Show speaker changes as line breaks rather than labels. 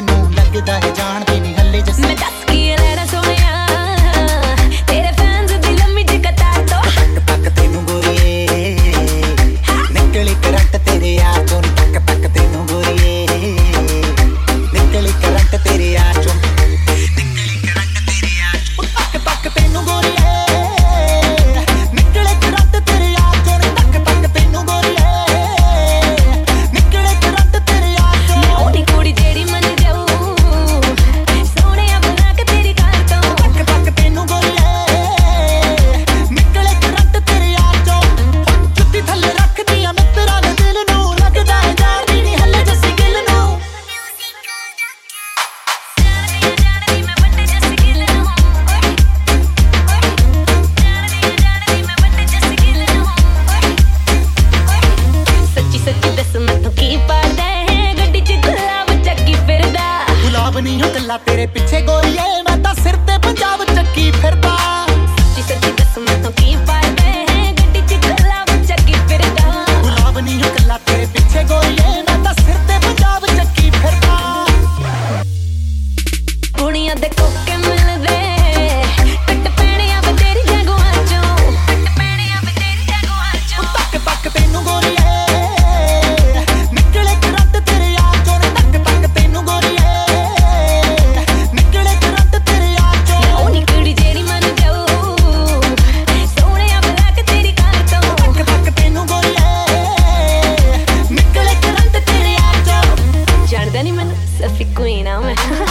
ਨੂੰ ਲੱਗਦਾ ਹੈ ਜਾਣਦੀ ਨਹੀਂ ਹੱਲੇ ਜਸ। ਮੈਂ ਦੱਸ ਗੋਰੀਏ। ਮੈਂ ਤਾਂ ਸਿਰ ਤੇ ਪੰਜਾਬ ਚੱਕੀ ਫਿਰਦਾ।
ਜੀ ਸੱਚੀ ਕਸਮ ਤੋਂ ਕੀ ਫਾਇਦੇ ਹੈ? ਗੱਡੀ ਚ ਵਿੱਚ ਚੱਕੀ ਫਿਰਦਾ।
ਗੁਲਾਬ ਨਹੀਂ ਹੋ ਕੱਲਾ ਤੇਰੇ ਪਿੱਛੇ ਗੋਰੀਏ। ਮੈਂ ਤਾਂ ਸਿਰ ਤੇ ਪੰਜਾਬ ਚੱਕੀ ਫਿਰਦਾ।
ਕੁੜੀਆਂ ਦੇ ਕੋਕੇ traffic queen, I'm